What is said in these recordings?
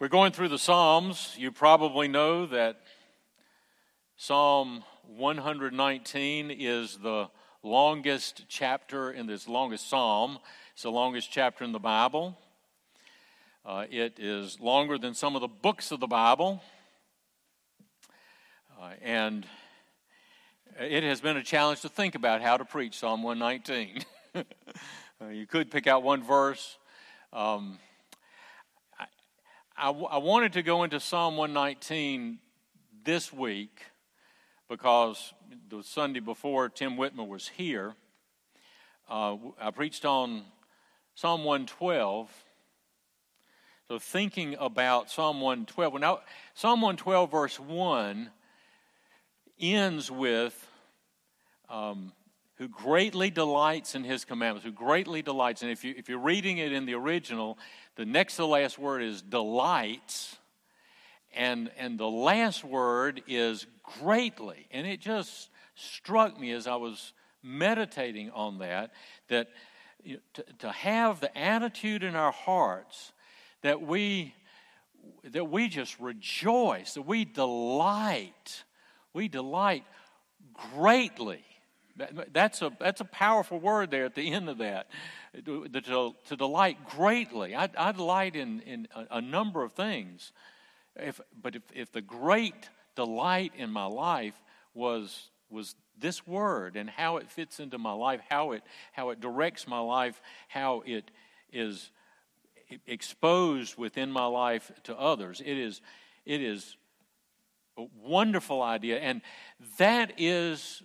We're going through the Psalms. You probably know that Psalm 119 is the longest chapter in this longest psalm. It's the longest chapter in the Bible. Uh, it is longer than some of the books of the Bible. Uh, and it has been a challenge to think about how to preach Psalm 119. uh, you could pick out one verse. Um, I, I wanted to go into Psalm 119 this week because the Sunday before Tim Whitmer was here, uh, I preached on Psalm 112. So, thinking about Psalm 112. Well, now, Psalm 112, verse 1, ends with um, who greatly delights in his commandments, who greatly delights. And if, you, if you're reading it in the original, the next to the last word is delights. And, and the last word is greatly. And it just struck me as I was meditating on that, that you know, to, to have the attitude in our hearts that we that we just rejoice, that we delight, we delight greatly that's a, that's a powerful word there at the end of that. To, to, to delight greatly. I, I delight in, in a, a, number of things. If, but if, if the great delight in my life was, was this word and how it fits into my life, how it, how it directs my life, how it is exposed within my life to others, it is, it is a wonderful idea. And that is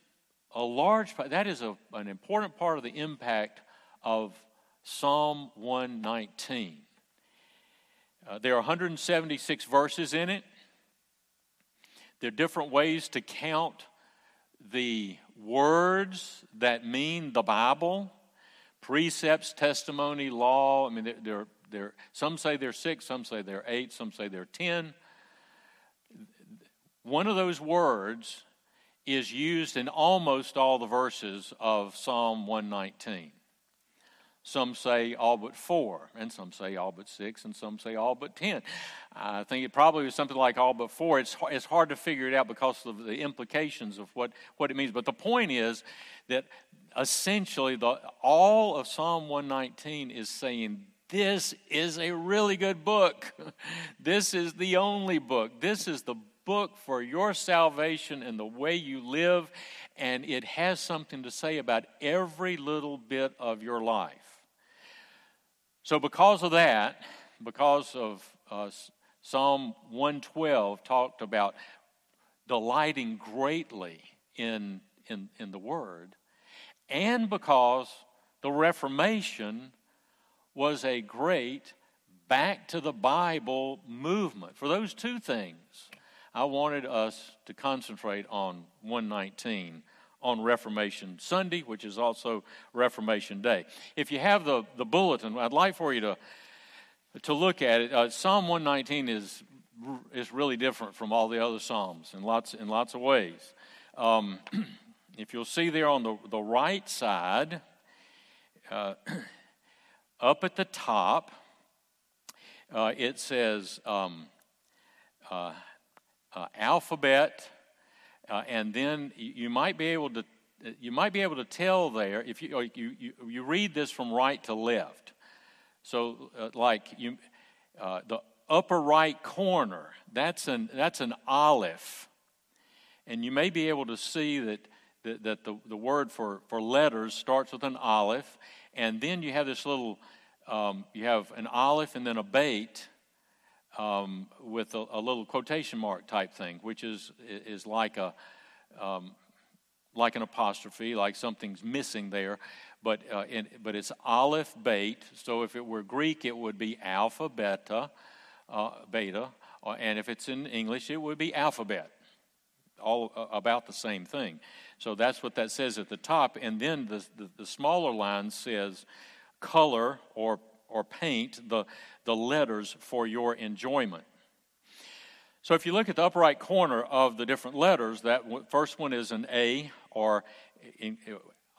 a large that is a, an important part of the impact of Psalm 119. Uh, there are 176 verses in it. There are different ways to count the words that mean the Bible precepts, testimony, law. I mean, they're, they're, they're, some say they're six, some say they're eight, some say they're ten. One of those words is used in almost all the verses of Psalm 119. Some say all but four, and some say all but six, and some say all but ten. I think it probably was something like all but four. It's, it's hard to figure it out because of the implications of what, what it means. But the point is that essentially the, all of Psalm 119 is saying this is a really good book. this is the only book. This is the book for your salvation and the way you live, and it has something to say about every little bit of your life. So, because of that, because of uh, Psalm 112 talked about delighting greatly in, in, in the Word, and because the Reformation was a great back to the Bible movement. For those two things, I wanted us to concentrate on 119 on Reformation Sunday, which is also Reformation Day. If you have the, the bulletin, I'd like for you to, to look at it. Uh, Psalm 119 is, is really different from all the other Psalms in lots, in lots of ways. Um, if you'll see there on the, the right side, uh, up at the top, uh, it says, um, uh, uh, alphabet, uh, and then you might be able to you might be able to tell there if you you you, you read this from right to left. So uh, like you uh, the upper right corner that's an that's an aleph, and you may be able to see that. That, that the, the word for, for letters starts with an aleph, and then you have this little, um, you have an aleph and then a bait, um, with a, a, little quotation mark type thing, which is is like a um, like an apostrophe, like something's missing there, but uh, in, but it's aleph bait. So if it were Greek, it would be alpha beta uh, beta, uh, and if it's in English, it would be alphabet. All uh, about the same thing. So that's what that says at the top, and then the, the, the smaller line says color or or paint the, the letters for your enjoyment. So if you look at the upper right corner of the different letters, that first one is an A or an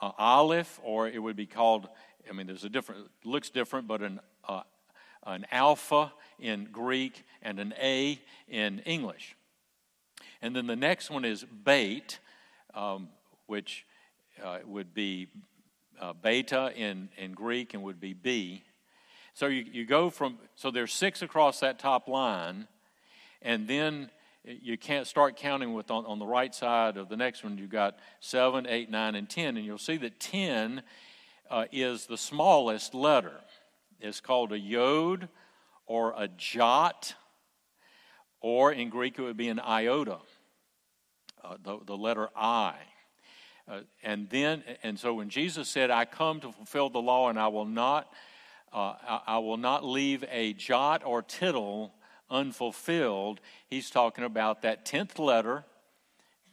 Aleph, or it would be called, I mean, there's a different, looks different, but an uh, an alpha in Greek, and an A in English. And then the next one is bait, um, which uh, would be uh, beta in, in Greek and would be B. So you, you go from, so there's six across that top line, and then you can't start counting with on, on the right side of the next one, you've got seven, eight, nine, and 10. And you'll see that 10 uh, is the smallest letter. It's called a yod or a jot, or in Greek it would be an iota, uh, the, the letter I. Uh, and then, and so when Jesus said, "I come to fulfill the law, and I will not, uh, I, I will not leave a jot or tittle unfulfilled," he's talking about that tenth letter.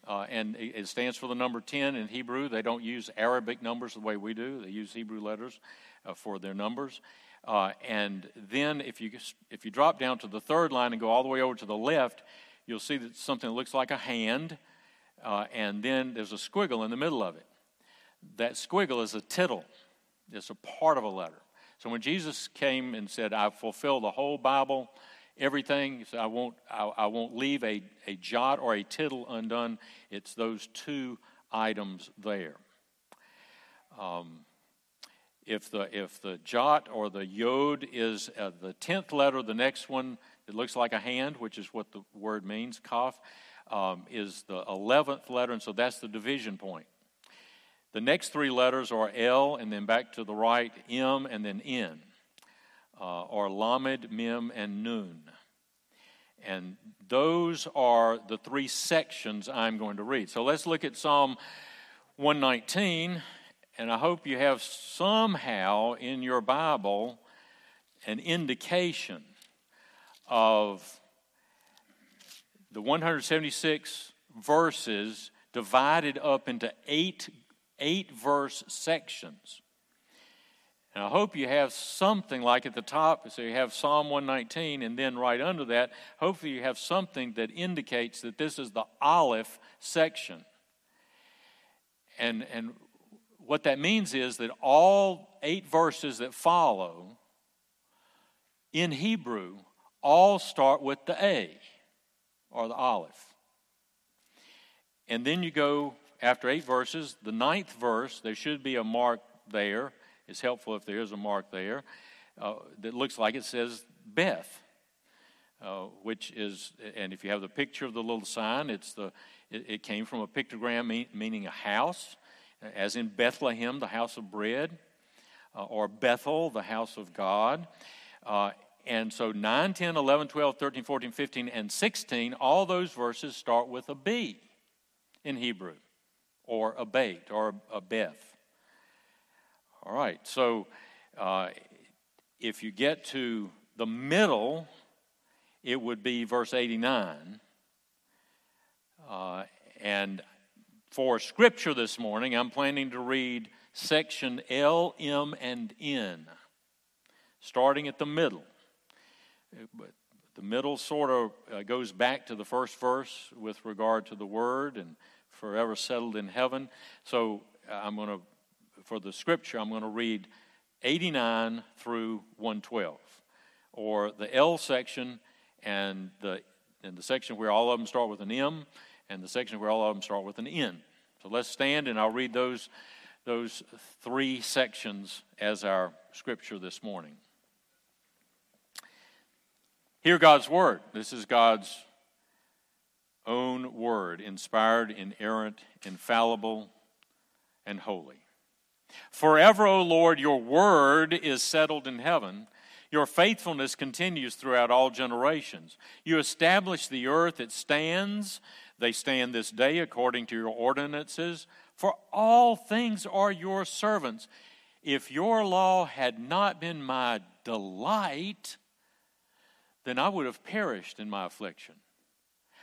Uh, and it stands for the number 10 in Hebrew. They don't use Arabic numbers the way we do, they use Hebrew letters uh, for their numbers. Uh, and then if you, if you drop down to the third line and go all the way over to the left, you'll see that something that looks like a hand, uh, and then there's a squiggle in the middle of it. That squiggle is a tittle, it's a part of a letter. So when Jesus came and said, I fulfill the whole Bible, everything, said, I won't, I, I won't leave a, a jot or a tittle undone. It's those two items there. Um, if the, if the jot or the yod is uh, the 10th letter, the next one, it looks like a hand, which is what the word means, kaf, um, is the 11th letter, and so that's the division point. The next three letters are L, and then back to the right, M, and then N, uh, or Lamed, Mem, and Nun. And those are the three sections I'm going to read. So let's look at Psalm 119 and I hope you have somehow in your Bible an indication of the 176 verses divided up into eight, eight verse sections. And I hope you have something like at the top, so you have Psalm 119, and then right under that, hopefully you have something that indicates that this is the Aleph section. And, and what that means is that all eight verses that follow in Hebrew all start with the A or the Aleph. And then you go after eight verses, the ninth verse, there should be a mark there. It's helpful if there is a mark there uh, that looks like it says Beth, uh, which is, and if you have the picture of the little sign, it's the, it, it came from a pictogram mean, meaning a house as in Bethlehem, the house of bread, uh, or Bethel, the house of God. Uh, and so 9, 10, 11, 12, 13, 14, 15, and 16, all those verses start with a B in Hebrew, or a bait, or a. All right, so uh, if you get to the middle, it would be verse 89. Uh, and for scripture this morning, I'm planning to read section L, M, and N, starting at the middle. But the middle sort of uh, goes back to the first verse with regard to the word and forever settled in heaven. So uh, I'm going to, for the scripture, I'm going to read 89 through 112, or the L section and the, and the section where all of them start with an M and the section where all of them start with an N. So let's stand and I'll read those, those three sections as our scripture this morning. Hear God's word. This is God's own word, inspired, inerrant, infallible, and holy. Forever, O Lord, your word is settled in heaven. Your faithfulness continues throughout all generations. You establish the earth, it stands they stand this day according to your ordinances, for all things are your servants. If your law had not been my delight, then I would have perished in my affliction.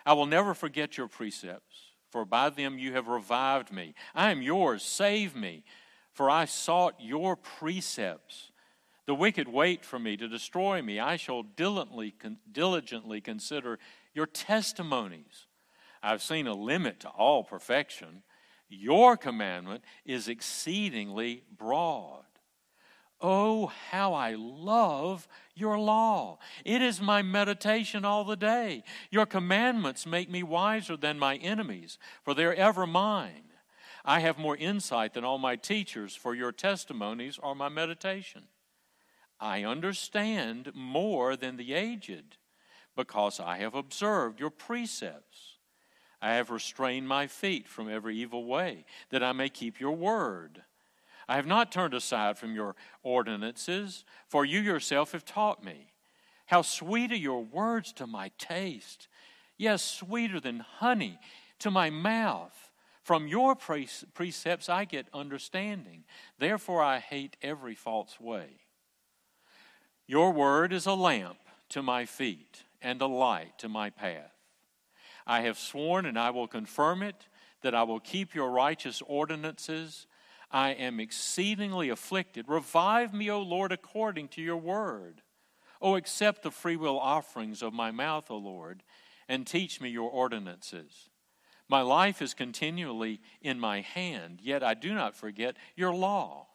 I will never forget your precepts, for by them you have revived me. I am yours, save me, for I sought your precepts. The wicked wait for me to destroy me. I shall diligently, diligently consider your testimonies. I've seen a limit to all perfection. Your commandment is exceedingly broad. Oh, how I love your law. It is my meditation all the day. Your commandments make me wiser than my enemies, for they're ever mine. I have more insight than all my teachers, for your testimonies are my meditation. I understand more than the aged, because I have observed your precepts. I have restrained my feet from every evil way, that I may keep your word. I have not turned aside from your ordinances, for you yourself have taught me. How sweet are your words to my taste! Yes, sweeter than honey to my mouth. From your precepts I get understanding. Therefore I hate every false way. Your word is a lamp to my feet and a light to my path. I have sworn and I will confirm it that I will keep your righteous ordinances. I am exceedingly afflicted. Revive me, O Lord, according to your word. O accept the freewill offerings of my mouth, O Lord, and teach me your ordinances. My life is continually in my hand, yet I do not forget your law.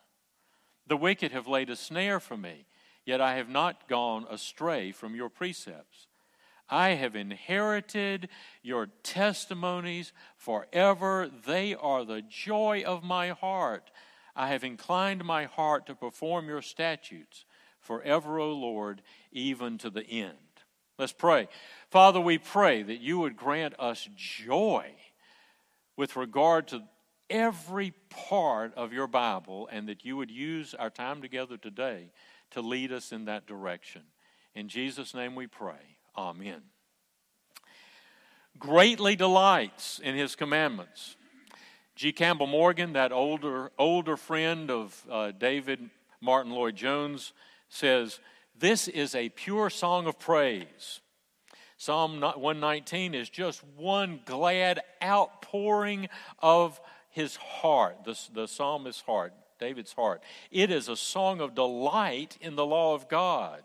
The wicked have laid a snare for me, yet I have not gone astray from your precepts. I have inherited your testimonies forever. They are the joy of my heart. I have inclined my heart to perform your statutes forever, O Lord, even to the end. Let's pray. Father, we pray that you would grant us joy with regard to every part of your Bible and that you would use our time together today to lead us in that direction. In Jesus' name we pray. Amen. Greatly delights in his commandments. G. Campbell Morgan, that older, older friend of uh, David Martyn Lloyd-Jones, says, This is a pure song of praise. Psalm 119 is just one glad outpouring of his heart, the, the psalmist's heart, David's heart. It is a song of delight in the law of God.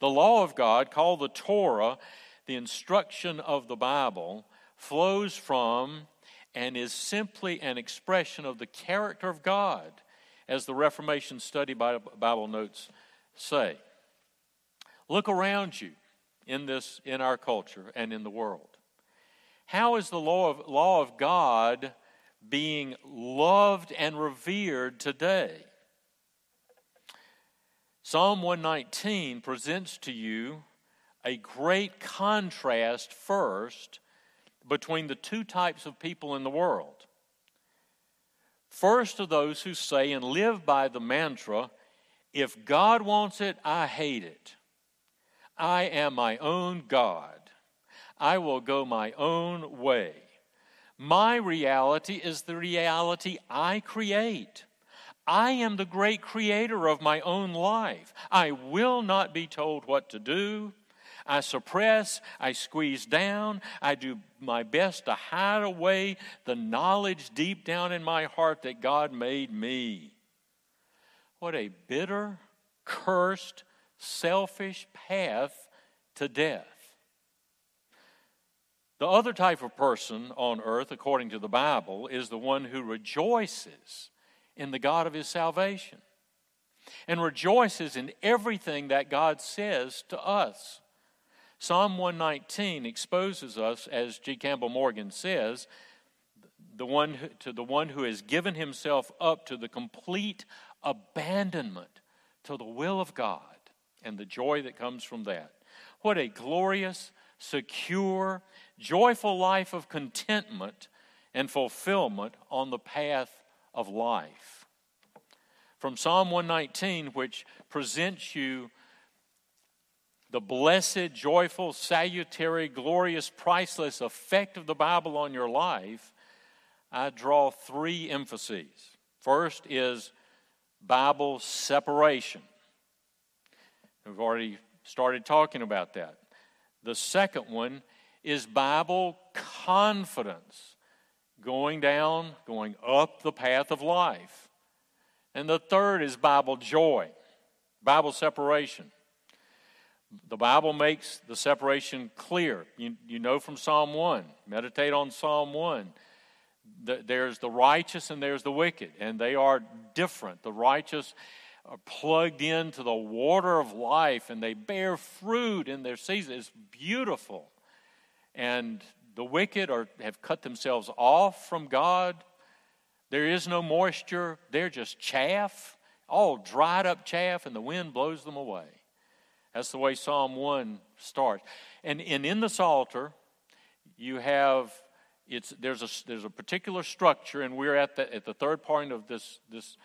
The law of God, called the Torah, the instruction of the Bible, flows from and is simply an expression of the character of God, as the Reformation Study Bible notes say. Look around you in this in our culture and in the world. How is the law of, law of God being loved and revered today? Psalm 119 presents to you a great contrast first between the two types of people in the world. First, are those who say and live by the mantra if God wants it, I hate it. I am my own God. I will go my own way. My reality is the reality I create. I am the great creator of my own life. I will not be told what to do. I suppress, I squeeze down, I do my best to hide away the knowledge deep down in my heart that God made me. What a bitter, cursed, selfish path to death. The other type of person on earth, according to the Bible, is the one who rejoices in the God of his salvation and rejoices in everything that God says to us. Psalm 119 exposes us, as G. Campbell Morgan says, the one who, to the one who has given himself up to the complete abandonment to the will of God and the joy that comes from that. What a glorious, secure, joyful life of contentment and fulfillment on the path of life. From Psalm 119, which presents you the blessed, joyful, salutary, glorious, priceless effect of the Bible on your life, I draw three emphases. First is Bible separation. We've already started talking about that. The second one is Bible confidence going down, going up the path of life. And the third is Bible joy, Bible separation. The Bible makes the separation clear. You, you know from Psalm 1, meditate on Psalm 1. The, there's the righteous and there's the wicked, and they are different. The righteous are plugged into the water of life and they bear fruit in their season. It's beautiful. And the wicked are, have cut themselves off from God. There is no moisture. They're just chaff, all dried up chaff, and the wind blows them away. That's the way Psalm 1 starts. And, and in the Psalter, you have it's there's a there's a particular structure, and we're at the at the third point of this this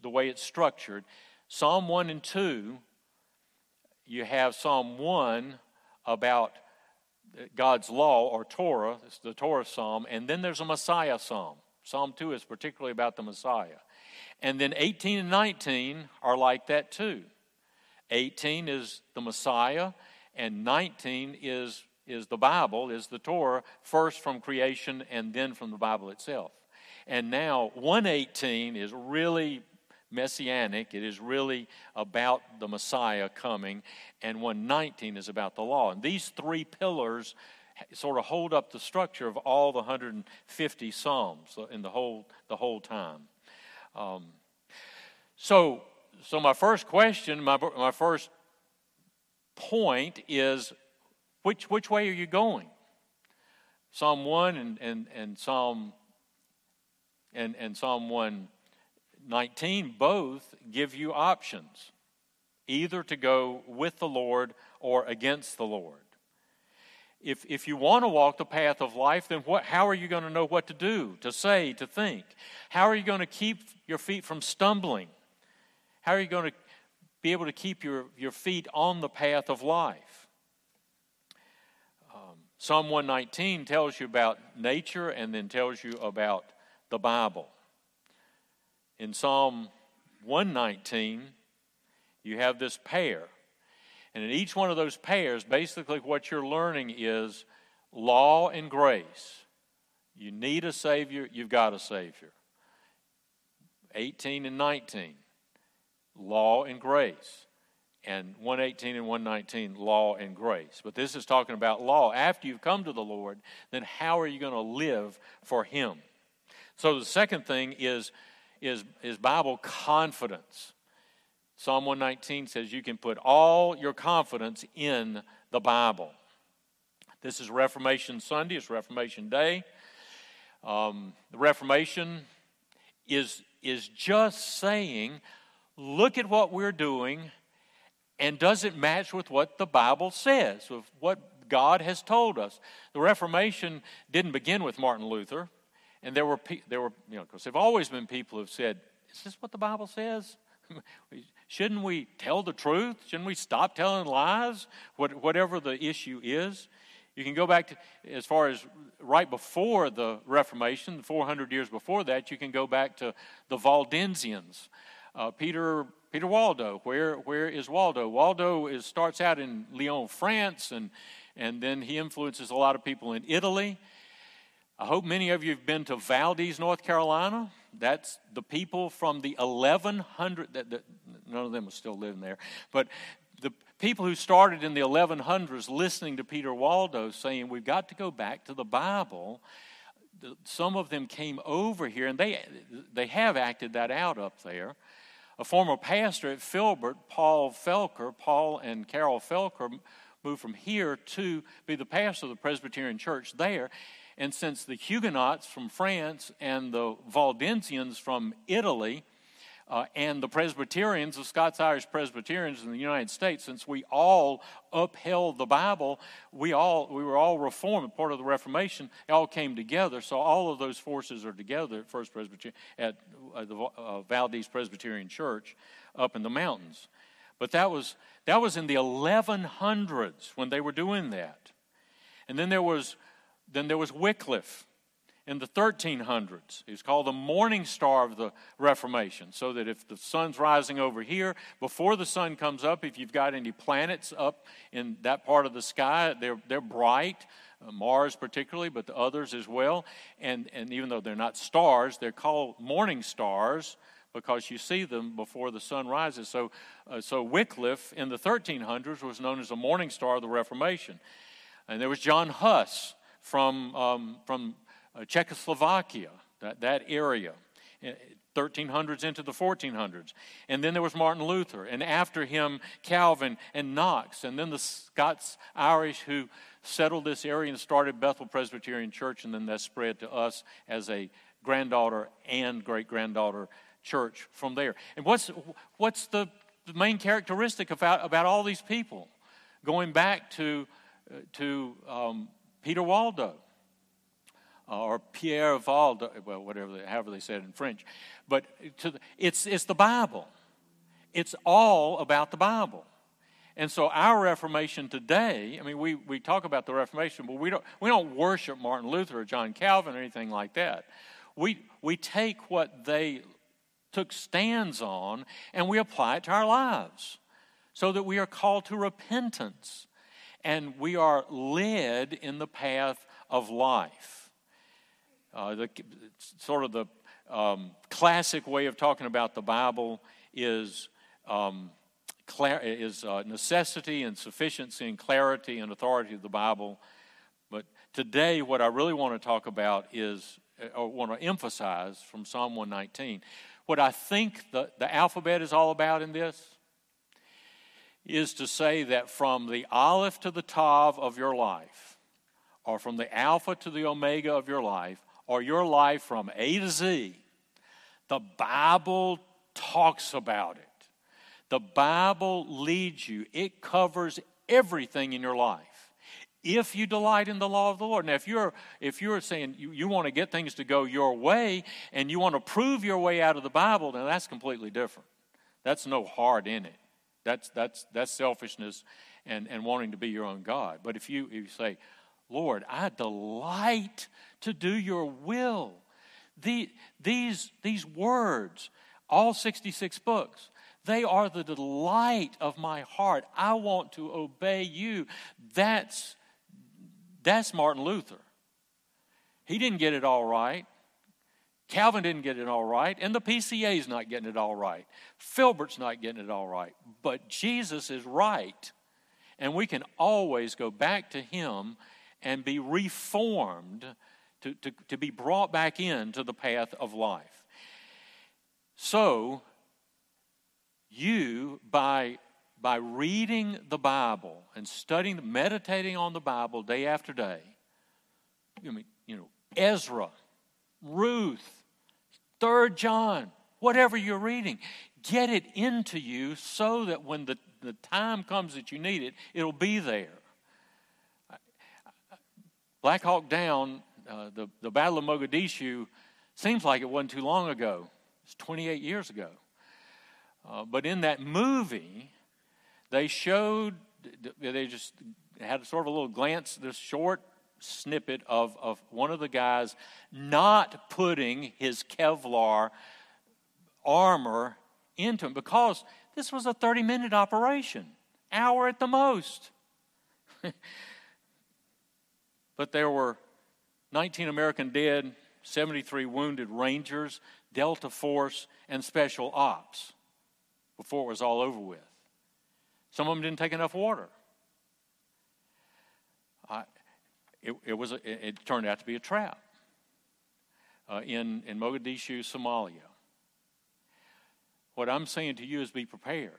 the way it's structured. Psalm one and two. You have Psalm one about God's law or Torah. It's the Torah psalm, and then there's a Messiah psalm. Psalm two is particularly about the Messiah, and then 18 and 19 are like that too. 18 is the Messiah, and 19 is is the Bible, is the Torah, first from creation and then from the Bible itself. And now 118 is really messianic. It is really about the Messiah coming, and 119 is about the law. And these three pillars sort of hold up the structure of all the 150 psalms in the whole the whole time. Um, so, so my first question, my my first point is which, which way are you going? Psalm 1 and, and, and Psalm and, and Psalm 119 both give you options, either to go with the Lord or against the Lord. If, if you want to walk the path of life, then what, how are you going to know what to do, to say, to think? How are you going to keep your feet from stumbling? How are you going to be able to keep your, your feet on the path of life? Um, Psalm 119 tells you about nature and then tells you about the Bible. In Psalm 119, you have this pair. And in each one of those pairs, basically what you're learning is law and grace. You need a Savior, you've got a Savior. 18 and 19, law and grace and 118 and 119 law and grace but this is talking about law after you've come to the lord then how are you going to live for him so the second thing is is is bible confidence psalm 119 says you can put all your confidence in the bible this is reformation sunday it's reformation day um, the reformation is is just saying look at what we're doing and does it match with what the Bible says, with what God has told us? The Reformation didn't begin with Martin Luther, and there were, there were you know, because there have always been people who've said, Is this what the Bible says? Shouldn't we tell the truth? Shouldn't we stop telling lies? What, whatever the issue is. You can go back to as far as right before the Reformation, 400 years before that, you can go back to the Waldensians. Uh, Peter Peter Waldo. Where, where is Waldo? Waldo is, starts out in Lyon, France, and, and then he influences a lot of people in Italy. I hope many of you have been to Valdese, North Carolina. That's the people from the 1100, that, that, none of them are still living there, but the people who started in the 1100s listening to Peter Waldo saying, We've got to go back to the Bible. Some of them came over here, and they, they have acted that out up there a former pastor at Filbert, Paul Felker, Paul and Carol Felker, moved from here to be the pastor of the Presbyterian Church there. And since the Huguenots from France and the Waldensians from Italy uh, and the Presbyterians, the Scots Irish Presbyterians in the United States, since we all upheld the Bible, we all we were all reformed, part of the Reformation. All came together. So all of those forces are together at First Presbyterian at uh, the uh, Valdese Presbyterian Church up in the mountains. But that was that was in the 1100s when they were doing that, and then there was then there was Wycliffe in the 1300s. He was called the morning star of the Reformation, so that if the sun's rising over here, before the sun comes up, if you've got any planets up in that part of the sky, they're, they're bright, uh, Mars particularly, but the others as well. And, and even though they're not stars, they're called morning stars because you see them before the sun rises. So, uh, so Wycliffe in the 1300s was known as the morning star of the Reformation. And there was John Huss from, um, from uh, Czechoslovakia, that, that area. Uh, 1300s into the 1400s. And then there was Martin Luther, and after him, Calvin and Knox, and then the Scots Irish who settled this area and started Bethel Presbyterian Church, and then that spread to us as a granddaughter and great granddaughter church from there. And what's, what's the, the main characteristic about, about all these people? Going back to, uh, to um, Peter Waldo uh, or Pierre Valdo, well, whatever, however they said it in French. But the, it's, it's the Bible. It's all about the Bible. And so our Reformation today, I mean, we, we talk about the Reformation, but we don't, we don't worship Martin Luther or John Calvin or anything like that. We, we take what they took stands on and we apply it to our lives so that we are called to repentance and we are led in the path of life. Uh, the, sort of the um, classic way of talking about the Bible is, um, clar- is uh, necessity and sufficiency and clarity and authority of the Bible. But today, what I really want to talk about is, uh, or want to emphasize from Psalm 119, what I think the, the alphabet is all about in this is to say that from the Aleph to the Tav of your life, or from the Alpha to the Omega of your life, or your life from A to Z, the Bible talks about it. The Bible leads you, it covers everything in your life. If you delight in the law of the Lord. Now, if you're, if you're saying you, you want to get things to go your way and you want to prove your way out of the Bible, then that's completely different. That's no heart in it. That's, that's, that's selfishness and, and wanting to be your own God. But if you, if you say, Lord, I delight to do your will. The, these, these words, all 66 books, they are the delight of my heart. I want to obey you. That's, that's Martin Luther. He didn't get it all right. Calvin didn't get it all right, and the PCA is not getting it all right. Filbert's not getting it all right. But Jesus is right. And we can always go back to him and be reformed to, to, to be brought back into the path of life. So, you, by, by reading the Bible and studying, meditating on the Bible day after day, you mean, you know, Ezra, Ruth, Third John, whatever you're reading, get it into you so that when the, the time comes that you need it, it'll be there. Black Hawk Down, uh, the, the Battle of Mogadishu, seems like it wasn't too long ago. It's 28 years ago. Uh, but in that movie, they showed, they just had sort of a little glance, this short snippet of, of one of the guys not putting his Kevlar armor into him because this was a 30 minute operation, hour at the most. But there were 19 American dead, 73 wounded Rangers, Delta Force, and Special Ops before it was all over with. Some of them didn't take enough water. I, it, it, was a, it, turned out to be a trap uh, in, in Mogadishu, Somalia. What I'm saying to you is be prepared.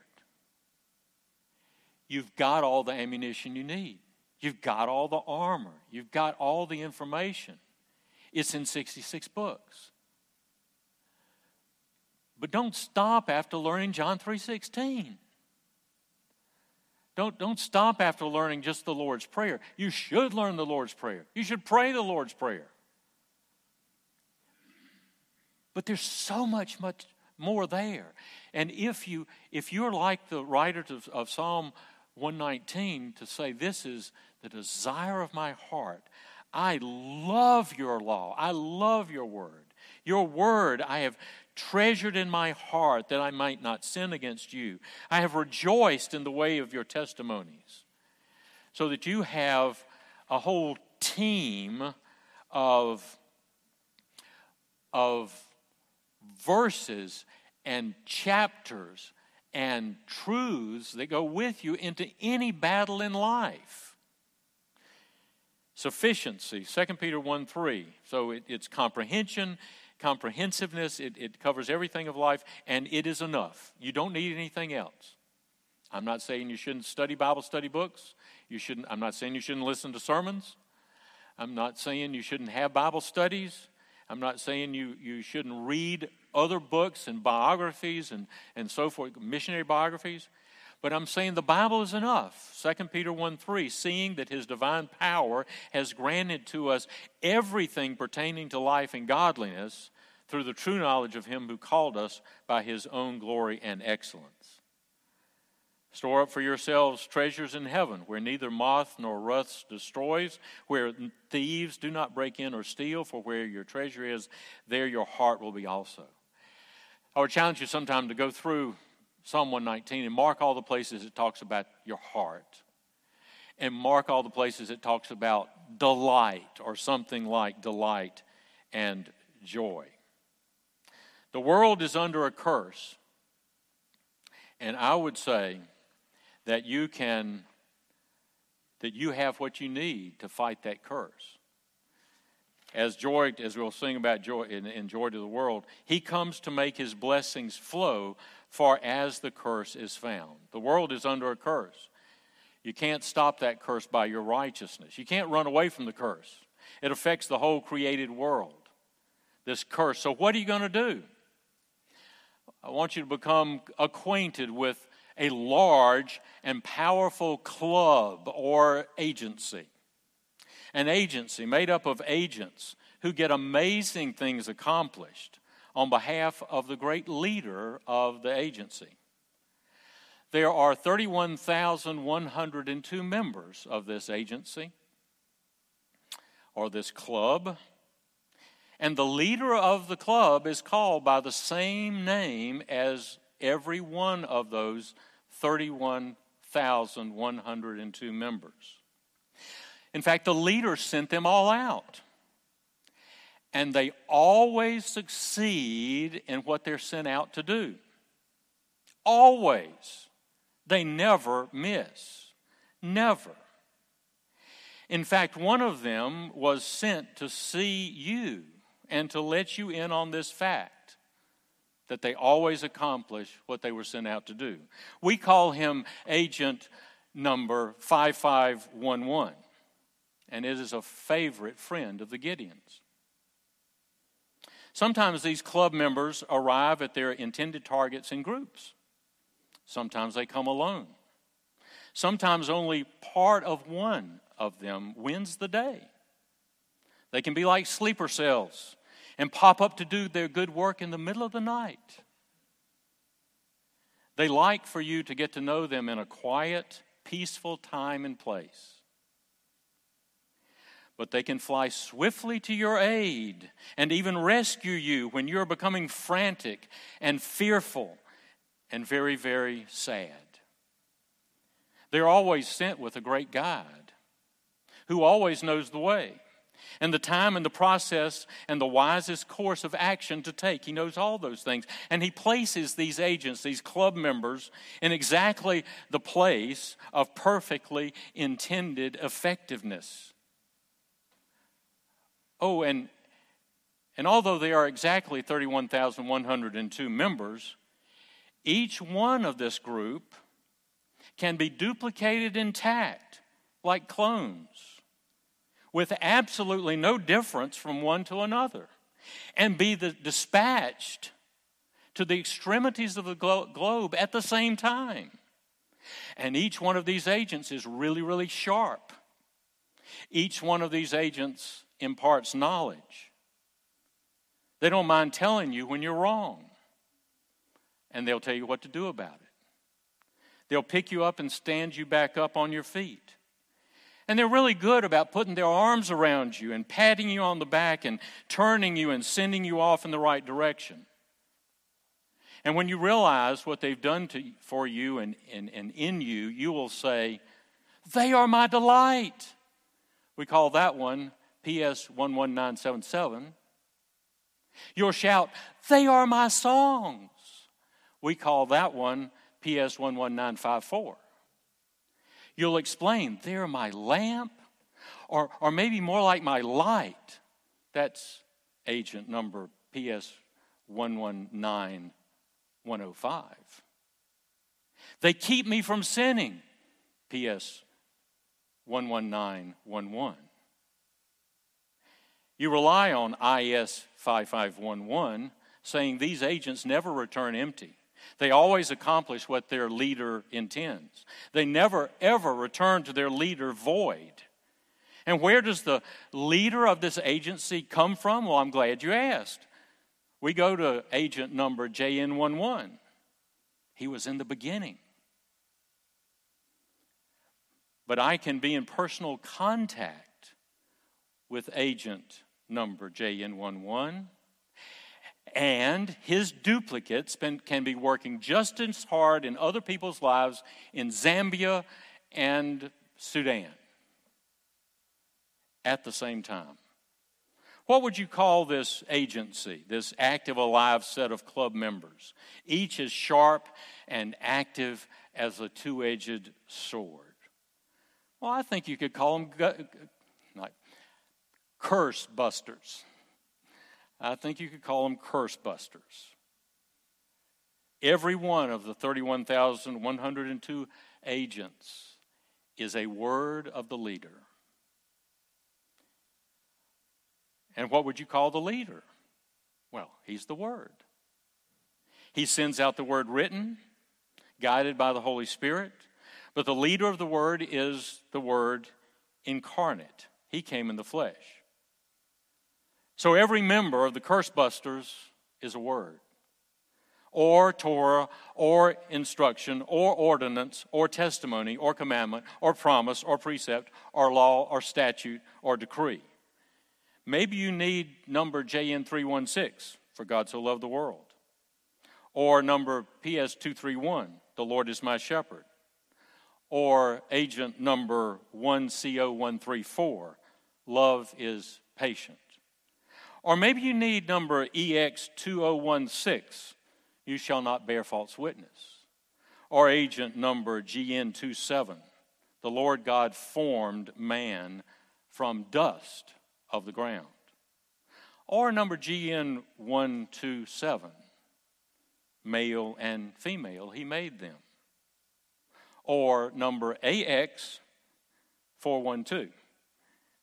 You've got all the ammunition you need. You've got all the armor, you've got all the information. It's in 66 books. But don't stop after learning John 3:16. Don't, don't stop after learning just the Lord's Prayer. You should learn the Lord's Prayer. You should pray the Lord's Prayer. But there's so much, much more there. And if you if you're like the writers of, of Psalm 119 to say this is the desire of my heart. I love your law. I love your word. Your word I have treasured in my heart that I might not sin against you. I have rejoiced in the way of your testimonies. So that you have a whole team of, of verses and chapters and truths that go with you into any battle in life. Sufficiency, 2 Peter 1 3. So it, it's comprehension, comprehensiveness, it, it covers everything of life, and it is enough. You don't need anything else. I'm not saying you shouldn't study Bible study books. You shouldn't, I'm not saying you shouldn't listen to sermons. I'm not saying you shouldn't have Bible studies. I'm not saying you, you shouldn't read other books and biographies and, and so forth, missionary biographies. But I'm saying the Bible is enough. 2 Peter 1 3, seeing that his divine power has granted to us everything pertaining to life and godliness through the true knowledge of him who called us by his own glory and excellence. Store up for yourselves treasures in heaven, where neither moth nor rust destroys, where thieves do not break in or steal, for where your treasure is, there your heart will be also. I would challenge you sometime to go through Psalm 119 and mark all the places it talks about your heart. And mark all the places it talks about delight or something like delight and joy. The world is under a curse. And I would say that you can that you have what you need to fight that curse. As joy, as we'll sing about joy in, in joy to the world, he comes to make his blessings flow far as the curse is found. The world is under a curse. You can't stop that curse by your righteousness. You can't run away from the curse. It affects the whole created world, this curse. So, what are you going to do? I want you to become acquainted with a large and powerful club or agency. An agency made up of agents who get amazing things accomplished on behalf of the great leader of the agency. There are 31,102 members of this agency or this club. And the leader of the club is called by the same name as every one of those 31,102 members. In fact, the leader sent them all out and they always succeed in what they're sent out to do. Always. They never miss. Never. In fact, one of them was sent to see you and to let you in on this fact that they always accomplish what they were sent out to do. We call him agent number 5511, and it is a favorite friend of the Gideons. Sometimes these club members arrive at their intended targets in groups. Sometimes they come alone. Sometimes only part of one of them wins the day. They can be like sleeper cells and pop up to do their good work in the middle of the night. They like for you to get to know them in a quiet, peaceful time and place but they can fly swiftly to your aid and even rescue you when you're becoming frantic and fearful and very, very sad. They're always sent with a great guide who always knows the way and the time and the process and the wisest course of action to take. He knows all those things. And he places these agents, these club members, in exactly the place of perfectly intended effectiveness. Oh, and, and although there are exactly 31,102 members, each one of this group can be duplicated intact, like clones, with absolutely no difference from one to another, and be the, dispatched to the extremities of the glo- globe at the same time. And each one of these agents is really, really sharp. Each one of these agents imparts knowledge. They don't mind telling you when you're wrong, and they'll tell you what to do about it. They'll pick you up and stand you back up on your feet. And they're really good about putting their arms around you and patting you on the back and turning you and sending you off in the right direction. And when you realize what they've done to, for you and, and, and in you, you will say, They are my delight. We call that one PS 11977. You'll shout, They are my songs. We call that one PS 11954. You'll explain, They're my lamp, or, or maybe more like my light. That's agent number PS 119 105. They keep me from sinning. PS 11911. You rely on IS 5511 saying these agents never return empty. They always accomplish what their leader intends. They never, ever return to their leader void. And where does the leader of this agency come from? Well, I'm glad you asked. We go to agent number JN11. He was in the beginning. But I can be in personal contact with agent number JN11 and his duplicates can be working just as hard in other people's lives in Zambia and Sudan at the same time. What would you call this agency, this active, alive set of club members? Each as sharp and active as a two edged sword. Well, I think you could call them curse busters. I think you could call them curse busters. Every one of the 31,102 agents is a word of the leader. And what would you call the leader? Well, he's the Word. He sends out the Word written, guided by the Holy Spirit, but the leader of the Word is the Word incarnate. He came in the flesh. So every member of the Curse Busters is a Word or Torah, or instruction, or ordinance, or testimony, or commandment, or promise, or precept, or law, or statute, or decree. Maybe you need number JN316 for God so loved the world. Or number PS231, the Lord is my shepherd. Or agent number 1CO134, love is patient. Or maybe you need number EX2016, you shall not bear false witness. Or agent number GN27, the Lord God formed man from dust of the ground. Or number GN 127, male and female, he made them. Or number AX 412,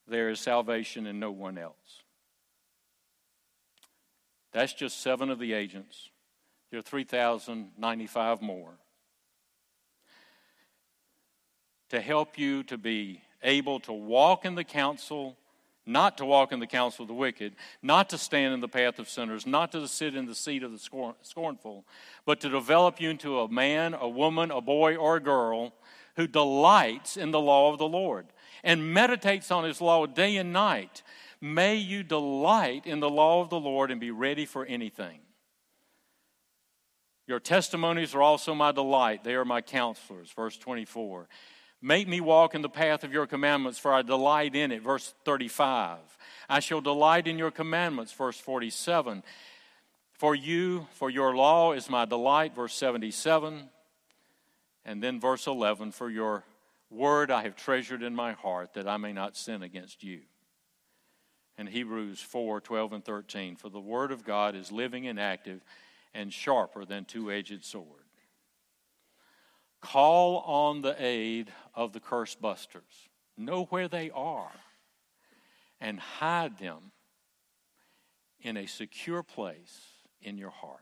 there is salvation in no one else. That's just seven of the agents. There are 3,095 more. To help you to be able to walk in the counsel not to walk in the counsel of the wicked, not to stand in the path of sinners, not to sit in the seat of the scorn, scornful, but to develop you into a man, a woman, a boy, or a girl who delights in the law of the Lord and meditates on his law day and night. May you delight in the law of the Lord and be ready for anything. Your testimonies are also my delight. They are my counselors. Verse 24. Make me walk in the path of your commandments, for I delight in it. Verse 35. I shall delight in your commandments. Verse 47. For you, for your law is my delight. Verse 77. And then verse 11. For your word I have treasured in my heart, that I may not sin against you. And Hebrews 4 12 and 13. For the word of God is living and active and sharper than two edged sword Call on the aid of the curse busters. Know where they are and hide them in a secure place in your heart.